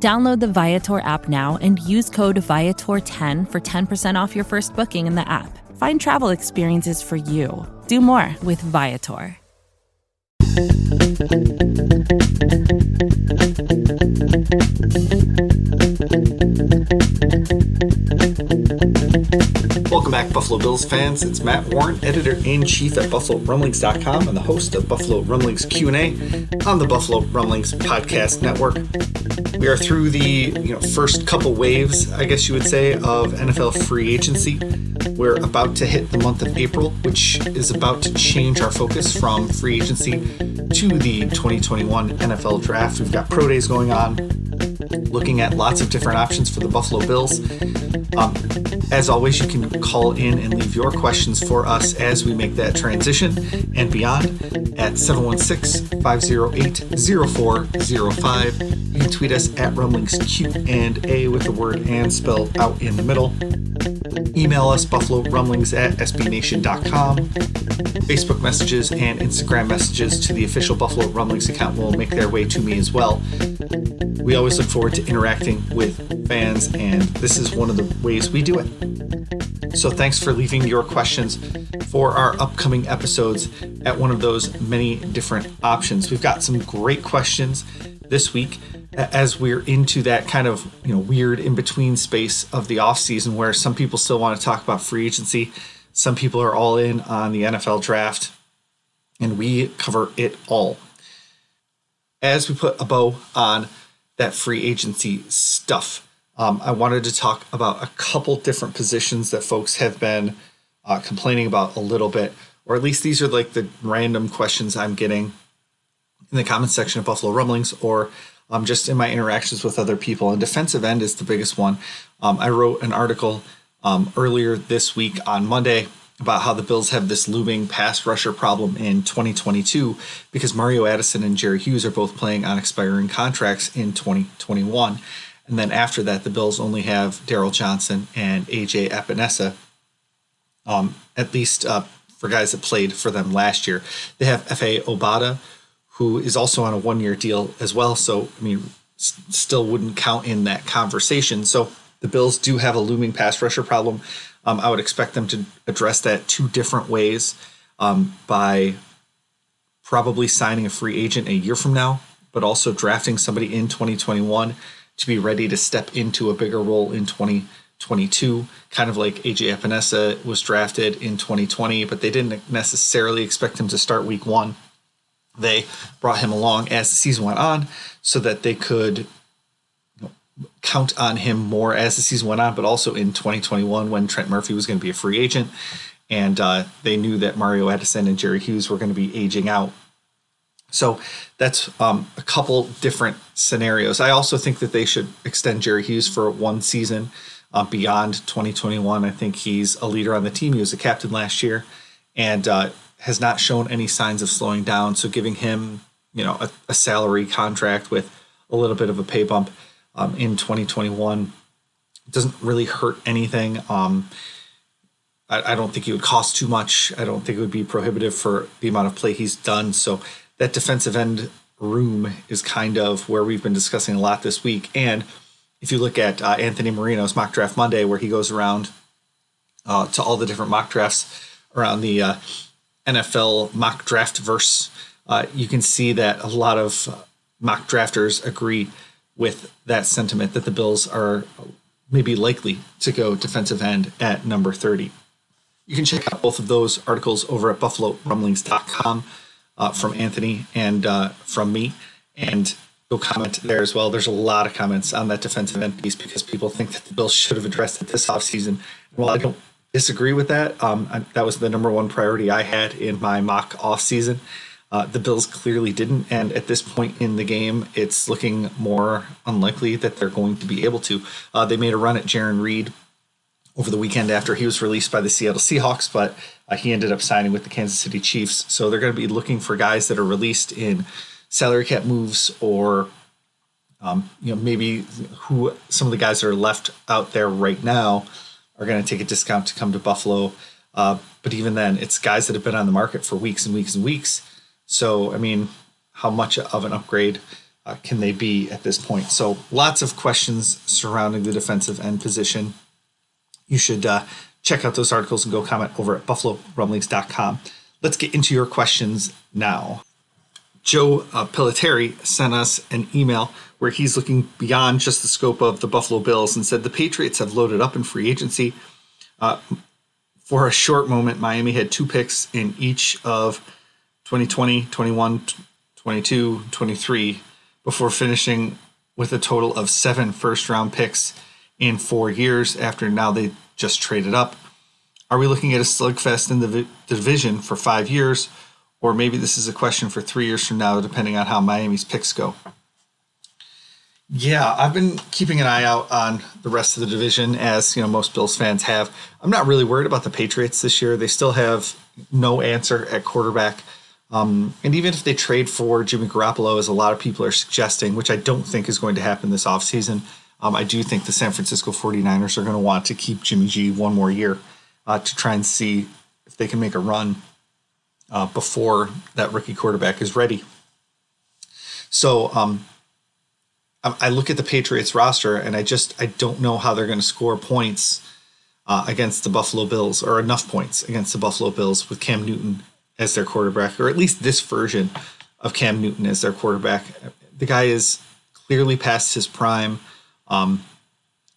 Download the Viator app now and use code Viator10 for 10% off your first booking in the app. Find travel experiences for you. Do more with Viator. Welcome back, Buffalo Bills fans. It's Matt Warren, editor-in-chief at BuffaloRumblings.com and the host of Buffalo Rumblings Q&A on the Buffalo Rumblings Podcast Network. We are through the you know first couple waves, I guess you would say, of NFL free agency. We're about to hit the month of April, which is about to change our focus from free agency to the 2021 NFL Draft. We've got pro days going on, looking at lots of different options for the Buffalo Bills. Um, as always, you can call in and leave your questions for us as we make that transition and beyond at 716 508 0405. You can tweet us at rumblings Q and A with the word and spelled out in the middle. Email us buffalo rumblings at sbnation.com. Facebook messages and Instagram messages to the official Buffalo Rumblings account will make their way to me as well. We always look forward to interacting with fans, and this is one of the ways we do it. So, thanks for leaving your questions for our upcoming episodes at one of those many different options. We've got some great questions this week as we're into that kind of you know weird in between space of the off season where some people still want to talk about free agency some people are all in on the NFL draft and we cover it all as we put a bow on that free agency stuff um, I wanted to talk about a couple different positions that folks have been uh, complaining about a little bit or at least these are like the random questions I'm getting in the comments section of Buffalo Rumblings or um, just in my interactions with other people. And defensive end is the biggest one. Um, I wrote an article um, earlier this week on Monday about how the Bills have this looming pass rusher problem in 2022 because Mario Addison and Jerry Hughes are both playing on expiring contracts in 2021. And then after that, the Bills only have Darryl Johnson and AJ Epenesa, um, at least uh, for guys that played for them last year. They have Efe Obada, who is also on a one year deal as well. So, I mean, s- still wouldn't count in that conversation. So, the Bills do have a looming pass rusher problem. Um, I would expect them to address that two different ways um, by probably signing a free agent a year from now, but also drafting somebody in 2021 to be ready to step into a bigger role in 2022, kind of like AJ Epenesa was drafted in 2020, but they didn't necessarily expect him to start week one they brought him along as the season went on so that they could count on him more as the season went on, but also in 2021 when Trent Murphy was going to be a free agent. And uh, they knew that Mario Addison and Jerry Hughes were going to be aging out. So that's um, a couple different scenarios. I also think that they should extend Jerry Hughes for one season uh, beyond 2021. I think he's a leader on the team. He was a captain last year. And uh, has not shown any signs of slowing down. So giving him, you know, a, a salary contract with a little bit of a pay bump um, in 2021 doesn't really hurt anything. Um, I, I, don't think it would cost too much. I don't think it would be prohibitive for the amount of play he's done. So that defensive end room is kind of where we've been discussing a lot this week. And if you look at uh, Anthony Marino's mock draft Monday, where he goes around uh, to all the different mock drafts around the uh, NFL mock draft verse, uh, you can see that a lot of mock drafters agree with that sentiment that the Bills are maybe likely to go defensive end at number 30. You can check out both of those articles over at buffalorumblings.com uh, from Anthony and uh, from me. And go comment there as well. There's a lot of comments on that defensive end piece because people think that the Bills should have addressed it this offseason. Well, I don't disagree with that. Um, I, that was the number one priority I had in my mock off season. Uh, the Bills clearly didn't, and at this point in the game, it's looking more unlikely that they're going to be able to. Uh, they made a run at Jarran Reed over the weekend after he was released by the Seattle Seahawks, but uh, he ended up signing with the Kansas City Chiefs. So they're going to be looking for guys that are released in salary cap moves or um, you know maybe who some of the guys that are left out there right now are going to take a discount to come to Buffalo. Uh, but even then, it's guys that have been on the market for weeks and weeks and weeks. So I mean, how much of an upgrade uh, can they be at this point? So lots of questions surrounding the defensive end position. You should uh, check out those articles and go comment over at buffalorumblings.com. Let's get into your questions now. Joe uh, sent us an email where he's looking beyond just the scope of the Buffalo Bills and said the Patriots have loaded up in free agency. Uh, for a short moment, Miami had two picks in each of 2020, 21, 22, 23 before finishing with a total of seven first round picks in four years after now they just traded up. Are we looking at a slugfest in the vi- division for five years? Or maybe this is a question for three years from now, depending on how Miami's picks go. Yeah, I've been keeping an eye out on the rest of the division, as you know most Bills fans have. I'm not really worried about the Patriots this year. They still have no answer at quarterback, um, and even if they trade for Jimmy Garoppolo, as a lot of people are suggesting, which I don't think is going to happen this offseason, um, I do think the San Francisco 49ers are going to want to keep Jimmy G one more year uh, to try and see if they can make a run uh, before that rookie quarterback is ready. So um, I look at the Patriots roster and I just I don't know how they're going to score points uh, against the Buffalo Bills or enough points against the Buffalo Bills with Cam Newton as their quarterback or at least this version of Cam Newton as their quarterback. The guy is clearly past his prime. Um,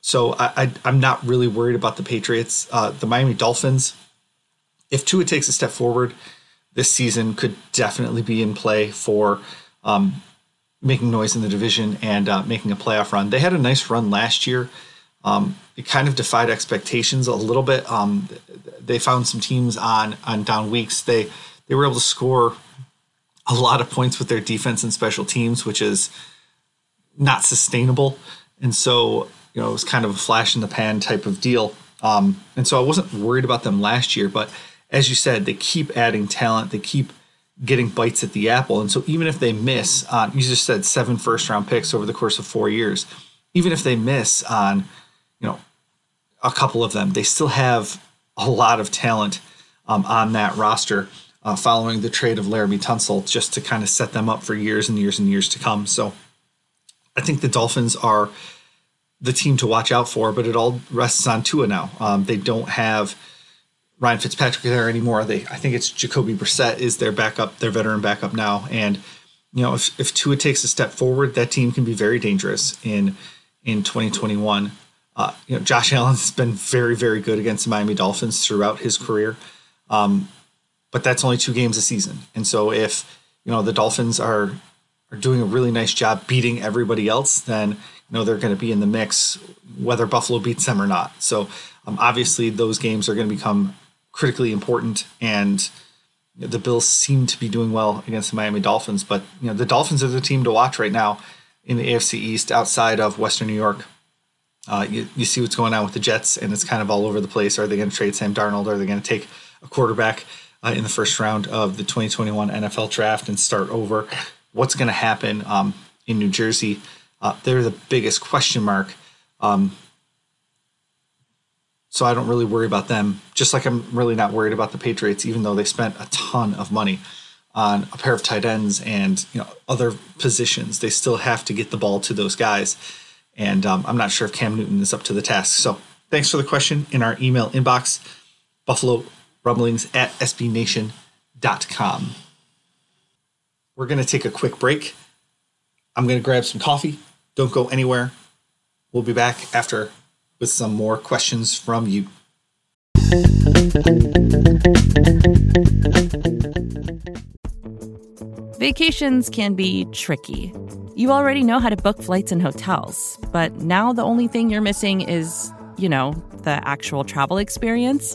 so I, I, am not really worried about the Patriots. Uh, the Miami Dolphins, if Tua takes a step forward this season, could definitely be in play for um, making noise in the division and uh, making a playoff run. They had a nice run last year. Um, it kind of defied expectations a little bit. Um, they found some teams on on down weeks. They they were able to score a lot of points with their defense and special teams, which is not sustainable. And so you know it was kind of a flash in the pan type of deal. Um, and so I wasn't worried about them last year, but as you said, they keep adding talent. They keep getting bites at the apple. And so even if they miss on, you just said seven first round picks over the course of four years, even if they miss on, you know, a couple of them, they still have a lot of talent um, on that roster uh, following the trade of Laremy Tunsil just to kind of set them up for years and years and years to come. So I think the Dolphins are the team to watch out for, but it all rests on Tua now. Um, they don't have Ryan Fitzpatrick there anymore. They I think it's Jacoby Brissett is their backup, their veteran backup now. And you know, if if Tua takes a step forward, that team can be very dangerous in in 2021. Uh, you know, Josh Allen has been very, very good against the Miami Dolphins throughout his career. Um, but that's only two games a season. And so if, you know, the Dolphins are are doing a really nice job beating everybody else, then you know they're going to be in the mix whether Buffalo beats them or not. So um, obviously those games are going to become critically important and the Bills seem to be doing well against the Miami Dolphins, but you know the Dolphins are the team to watch right now in the AFC East outside of Western New York. Uh, you, you see what's going on with the Jets, and it's kind of all over the place. Are they going to trade Sam Darnold? Are they going to take a quarterback uh, in the first round of the 2021 NFL draft and start over? What's going to happen um, in New Jersey? Uh, they're the biggest question mark. Um, so I don't really worry about them. Just like I'm really not worried about the Patriots, even though they spent a ton of money on a pair of tight ends and you know other positions. They still have to get the ball to those guys, and um, I'm not sure if Cam Newton is up to the task. So thanks for the question in our email inbox, Buffalo Rumblings at SBNation.com. We're going to take a quick break. I'm going to grab some coffee. Don't go anywhere. We'll be back after with some more questions from you. Vacations can be tricky. You already know how to book flights and hotels, but now the only thing you're missing is, you know, the actual travel experience.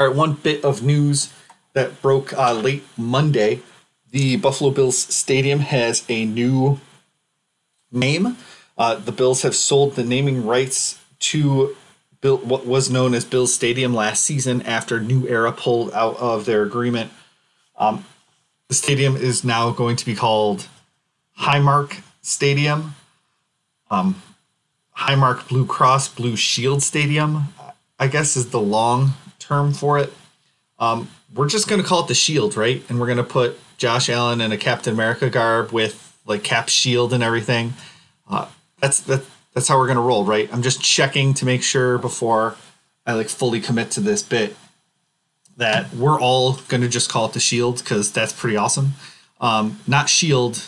All right, one bit of news that broke uh, late Monday. The Buffalo Bills Stadium has a new name. Uh, the Bills have sold the naming rights to Bill, what was known as Bills Stadium last season after New Era pulled out of their agreement. Um, the stadium is now going to be called Highmark Stadium. Um, Highmark Blue Cross Blue Shield Stadium, I guess, is the long term for it. Um, we're just going to call it the Shield, right? And we're going to put Josh Allen in a Captain America garb with like cap shield and everything. Uh, that's that. That's how we're going to roll, right? I'm just checking to make sure before I like fully commit to this bit that we're all going to just call it the Shield because that's pretty awesome. Um, not Shield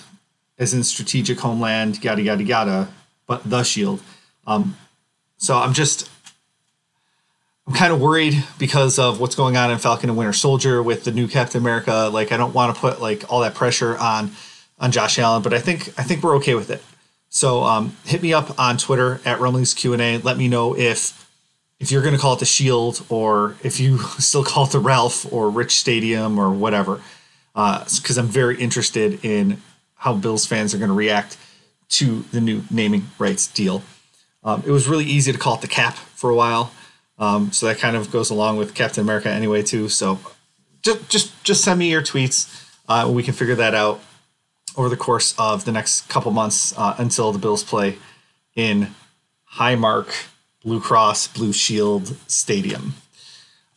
as in strategic homeland, yada yada yada, but the Shield. Um, so I'm just I'm kind of worried because of what's going on in Falcon and Winter Soldier with the new Captain America. Like I don't want to put like all that pressure on on Josh Allen, but I think I think we're okay with it. So um, hit me up on Twitter at Rumblings Q and A. Let me know if if you're going to call it the Shield or if you still call it the Ralph or Rich Stadium or whatever, because uh, I'm very interested in how Bills fans are going to react to the new naming rights deal. Um, it was really easy to call it the Cap for a while, um, so that kind of goes along with Captain America anyway too. So just just just send me your tweets. Uh, we can figure that out over the course of the next couple months uh, until the Bills play in Highmark Blue Cross Blue Shield Stadium.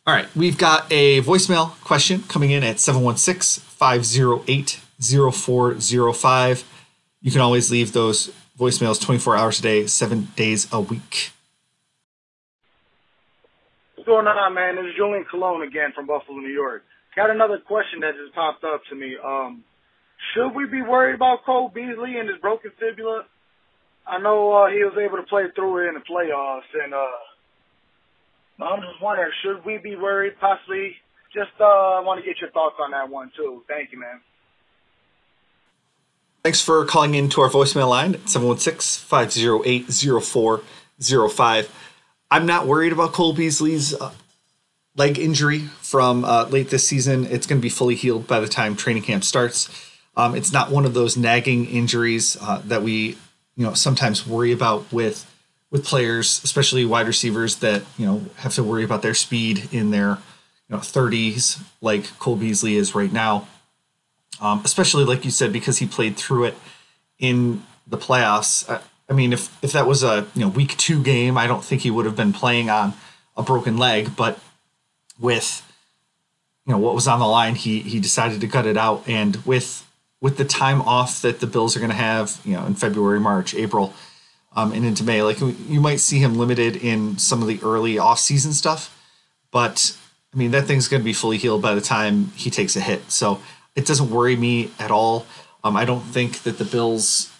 All right, we've got a voicemail question coming in at 716 508 0405. You can always leave those voicemails 24 hours a day, seven days a week. What's going on, man? This is Julian Cologne again from Buffalo, New York. Got another question that just popped up to me. Um, should we be worried about Cole Beasley and his broken fibula? I know uh, he was able to play through it in the playoffs, and uh, I'm just wondering, should we be worried? Possibly. Just uh, want to get your thoughts on that one too. Thank you, man. Thanks for calling in to our voicemail line at 716 508 0405. I'm not worried about Cole Beasley's uh, leg injury from uh, late this season. It's going to be fully healed by the time training camp starts. Um, it's not one of those nagging injuries uh, that we, you know, sometimes worry about with with players, especially wide receivers that you know have to worry about their speed in their you know 30s, like Cole Beasley is right now um, especially like you said because he played through it in the playoffs. I, I, mean, if if that was a you know week two game, I don't think he would have been playing on a broken leg. But with you know what was on the line, he he decided to cut it out, and with with the time off that the Bills are going to have, you know, in February, March, April, um, and into May, like you might see him limited in some of the early off season stuff, but I mean that thing's going to be fully healed by the time he takes a hit. So it doesn't worry me at all. Um, I don't think that the Bills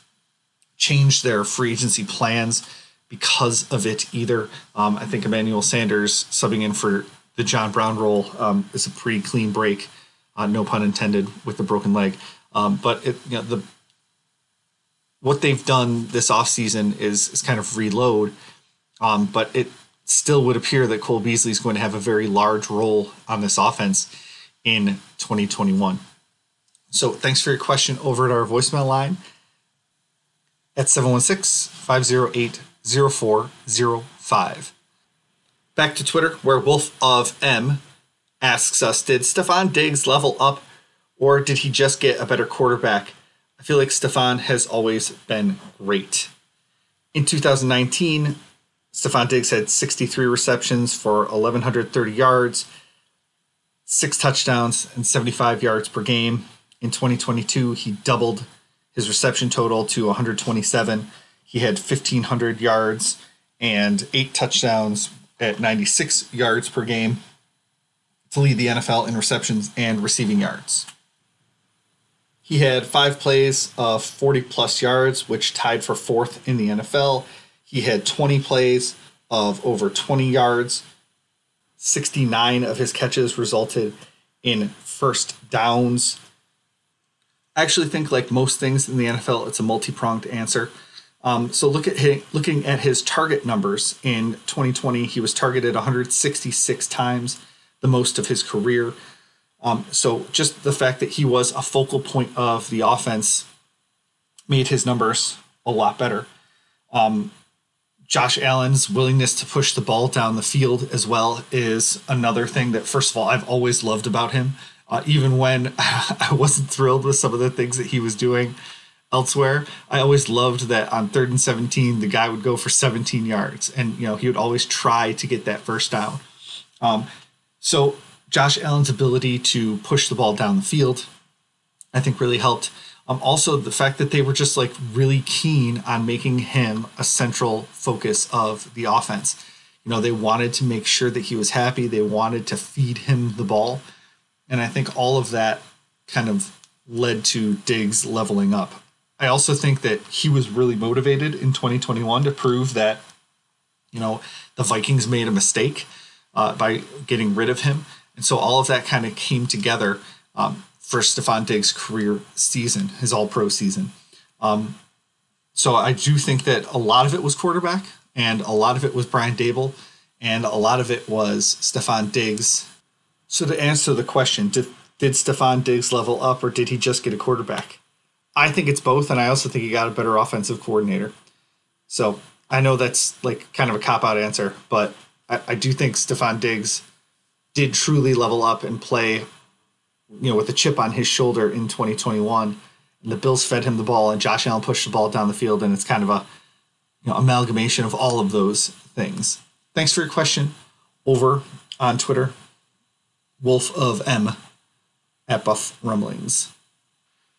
changed their free agency plans because of it either. Um, I think Emmanuel Sanders subbing in for the John Brown role um, is a pretty clean break, uh, no pun intended, with the broken leg. Um, but it, you know, the what they've done this offseason is is kind of reload. Um, but it still would appear that Cole Beasley is going to have a very large role on this offense in 2021. So thanks for your question over at our voicemail line at 716 508 0405. Back to Twitter, where Wolf of M asks us Did Stefon Diggs level up, or did he just get a better quarterback I feel like Stefon has always been great. In 2019, Stefon Diggs had 63 receptions for 1,130 yards, six touchdowns, and 75 yards per game. In 2022, he doubled his reception total to 127. He had 1,500 yards and eight touchdowns at 96 yards per game to lead the NFL in receptions and receiving yards. He had five plays of 40 plus yards, which tied for fourth in the NFL. He had 20 plays of over 20 yards. 69 of his catches resulted in first downs. I actually think, like most things in the NFL, it's a multi pronged answer. Um, so look at his, looking at his target numbers in 2020, he was targeted 166 times, the most of his career. Um, so just the fact that he was a focal point of the offense made his numbers a lot better. Um, Josh Allen's willingness to push the ball down the field as well is another thing that, first of all, I've always loved about him. Uh, even when I wasn't thrilled with some of the things that he was doing elsewhere, I always loved that on third and 17, the guy would go for 17 yards and, you know, he would always try to get that first down. Um, so Josh Allen's ability to push the ball down the field, I think really helped. Um, also, the fact that they were just like really keen on making him a central focus of the offense. You know, they wanted to make sure that he was happy. They wanted to feed him the ball. And I think all of that kind of led to Diggs leveling up. I also think that he was really motivated in 2021 to prove that, you know, the Vikings made a mistake uh, by getting rid of him. And so all of that kind of came together. Um, for Stefon Diggs' career season, his All Pro season. Um, so I do think that a lot of it was quarterback, and a lot of it was Brian Daboll, and a lot of it was Stefon Diggs. So to answer the question, did did Stefon Diggs level up, or did he just get a quarterback? I think it's both, and I also think he got a better offensive coordinator. So I know that's like kind of a cop out answer, but I, I do think Stefon Diggs did truly level up and play you know, with a chip on his shoulder in 2021. And the Bills fed him the ball, and Josh Allen pushed the ball down the field, and it's kind of a you know, amalgamation of all of those things. Thanks for your question. Over on Twitter, Wolf of M at Buff Rumblings.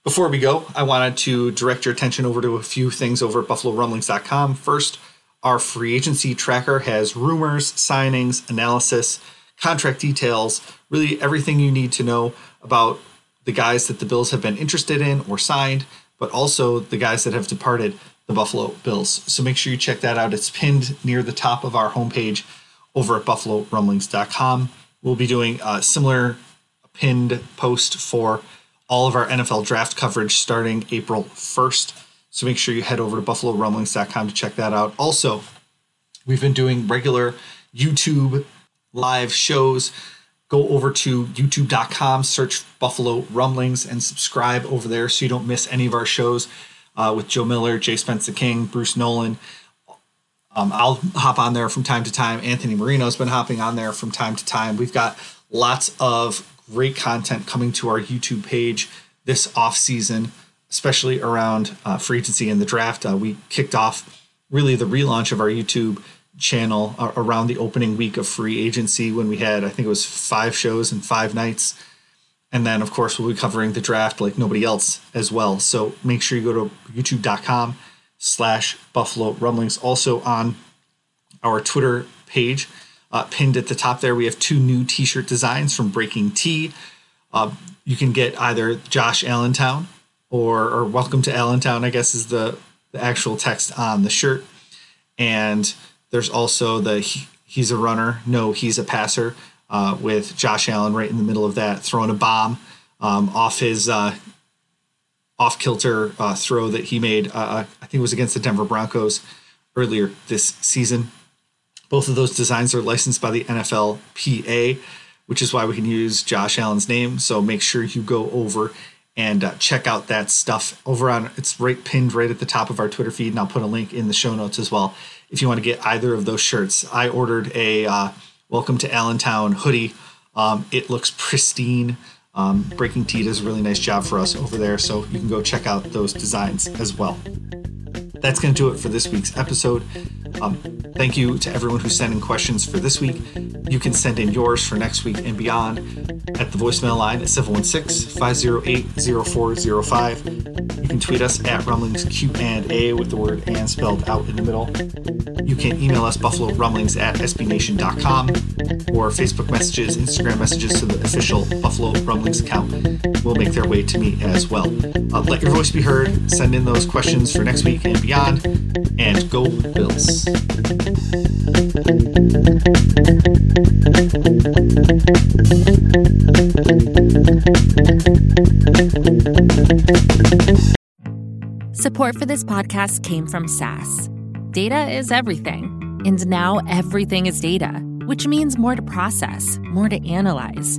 Before we go, I wanted to direct your attention over to a few things over at BuffaloRumblings.com. First, our free agency tracker has rumors, signings, analysis, contract details, really everything you need to know about the guys that the Bills have been interested in or signed, but also the guys that have departed the Buffalo Bills. So make sure you check that out. It's pinned near the top of our homepage over at buffalorumblings.com. We'll be doing a similar pinned post for all of our NFL draft coverage starting April 1st. So make sure you head over to buffalorumblings.com to check that out. Also, we've been doing regular YouTube live shows go over to youtube.com, search Buffalo Rumblings, and subscribe over there so you don't miss any of our shows uh, with Joe Miller, Jay Spence the King, Bruce Nolan. Um, I'll hop on there from time to time. Anthony Marino's been hopping on there from time to time. We've got lots of great content coming to our YouTube page this off season, especially around uh, free agency and the draft. Uh, we kicked off really the relaunch of our YouTube channel around the opening week of free agency when we had, I think it was five shows and five nights. And then, of course, we'll be covering the draft like nobody else as well. So make sure you go to youtube.com slash Buffalo Rumblings. Also on our Twitter page, uh, pinned at the top there, we have two new t shirt designs from Breaking T. Uh, you can get either Josh Allentown or, or Welcome to Allentown, I guess is the, the actual text on the shirt. And there's also the he, he's a runner, no, he's a passer uh, with Josh Allen right in the middle of that, throwing a bomb um, off his uh, off kilter uh, throw that he made. Uh, uh, I think it was against the Denver Broncos earlier this season. Both of those designs are licensed by the NFLPA, which is why we can use Josh Allen's name. So make sure you go over and uh, check out that stuff over on it's right pinned right at the top of our Twitter feed, and I'll put a link in the show notes as well if you want to get either of those shirts. I ordered a uh, Welcome to Allentown hoodie. Um, it looks pristine. Um, Breaking T does a really nice job for us over there, so you can go check out those designs as well. That's going to do it for this week's episode. Um, thank you to everyone who sent in questions for this week. You can send in yours for next week and beyond at the voicemail line at 716 508 0405. You can tweet us at Rumblings Q and A with the word and spelled out in the middle. You can email us Buffalo Rumblings at SBNation.com or Facebook messages, Instagram messages to the official Buffalo Rumblings account will make their way to me as well. Uh, let your voice be heard. Send in those questions for next week and And go Bills. Support for this podcast came from SAS. Data is everything, and now everything is data, which means more to process, more to analyze.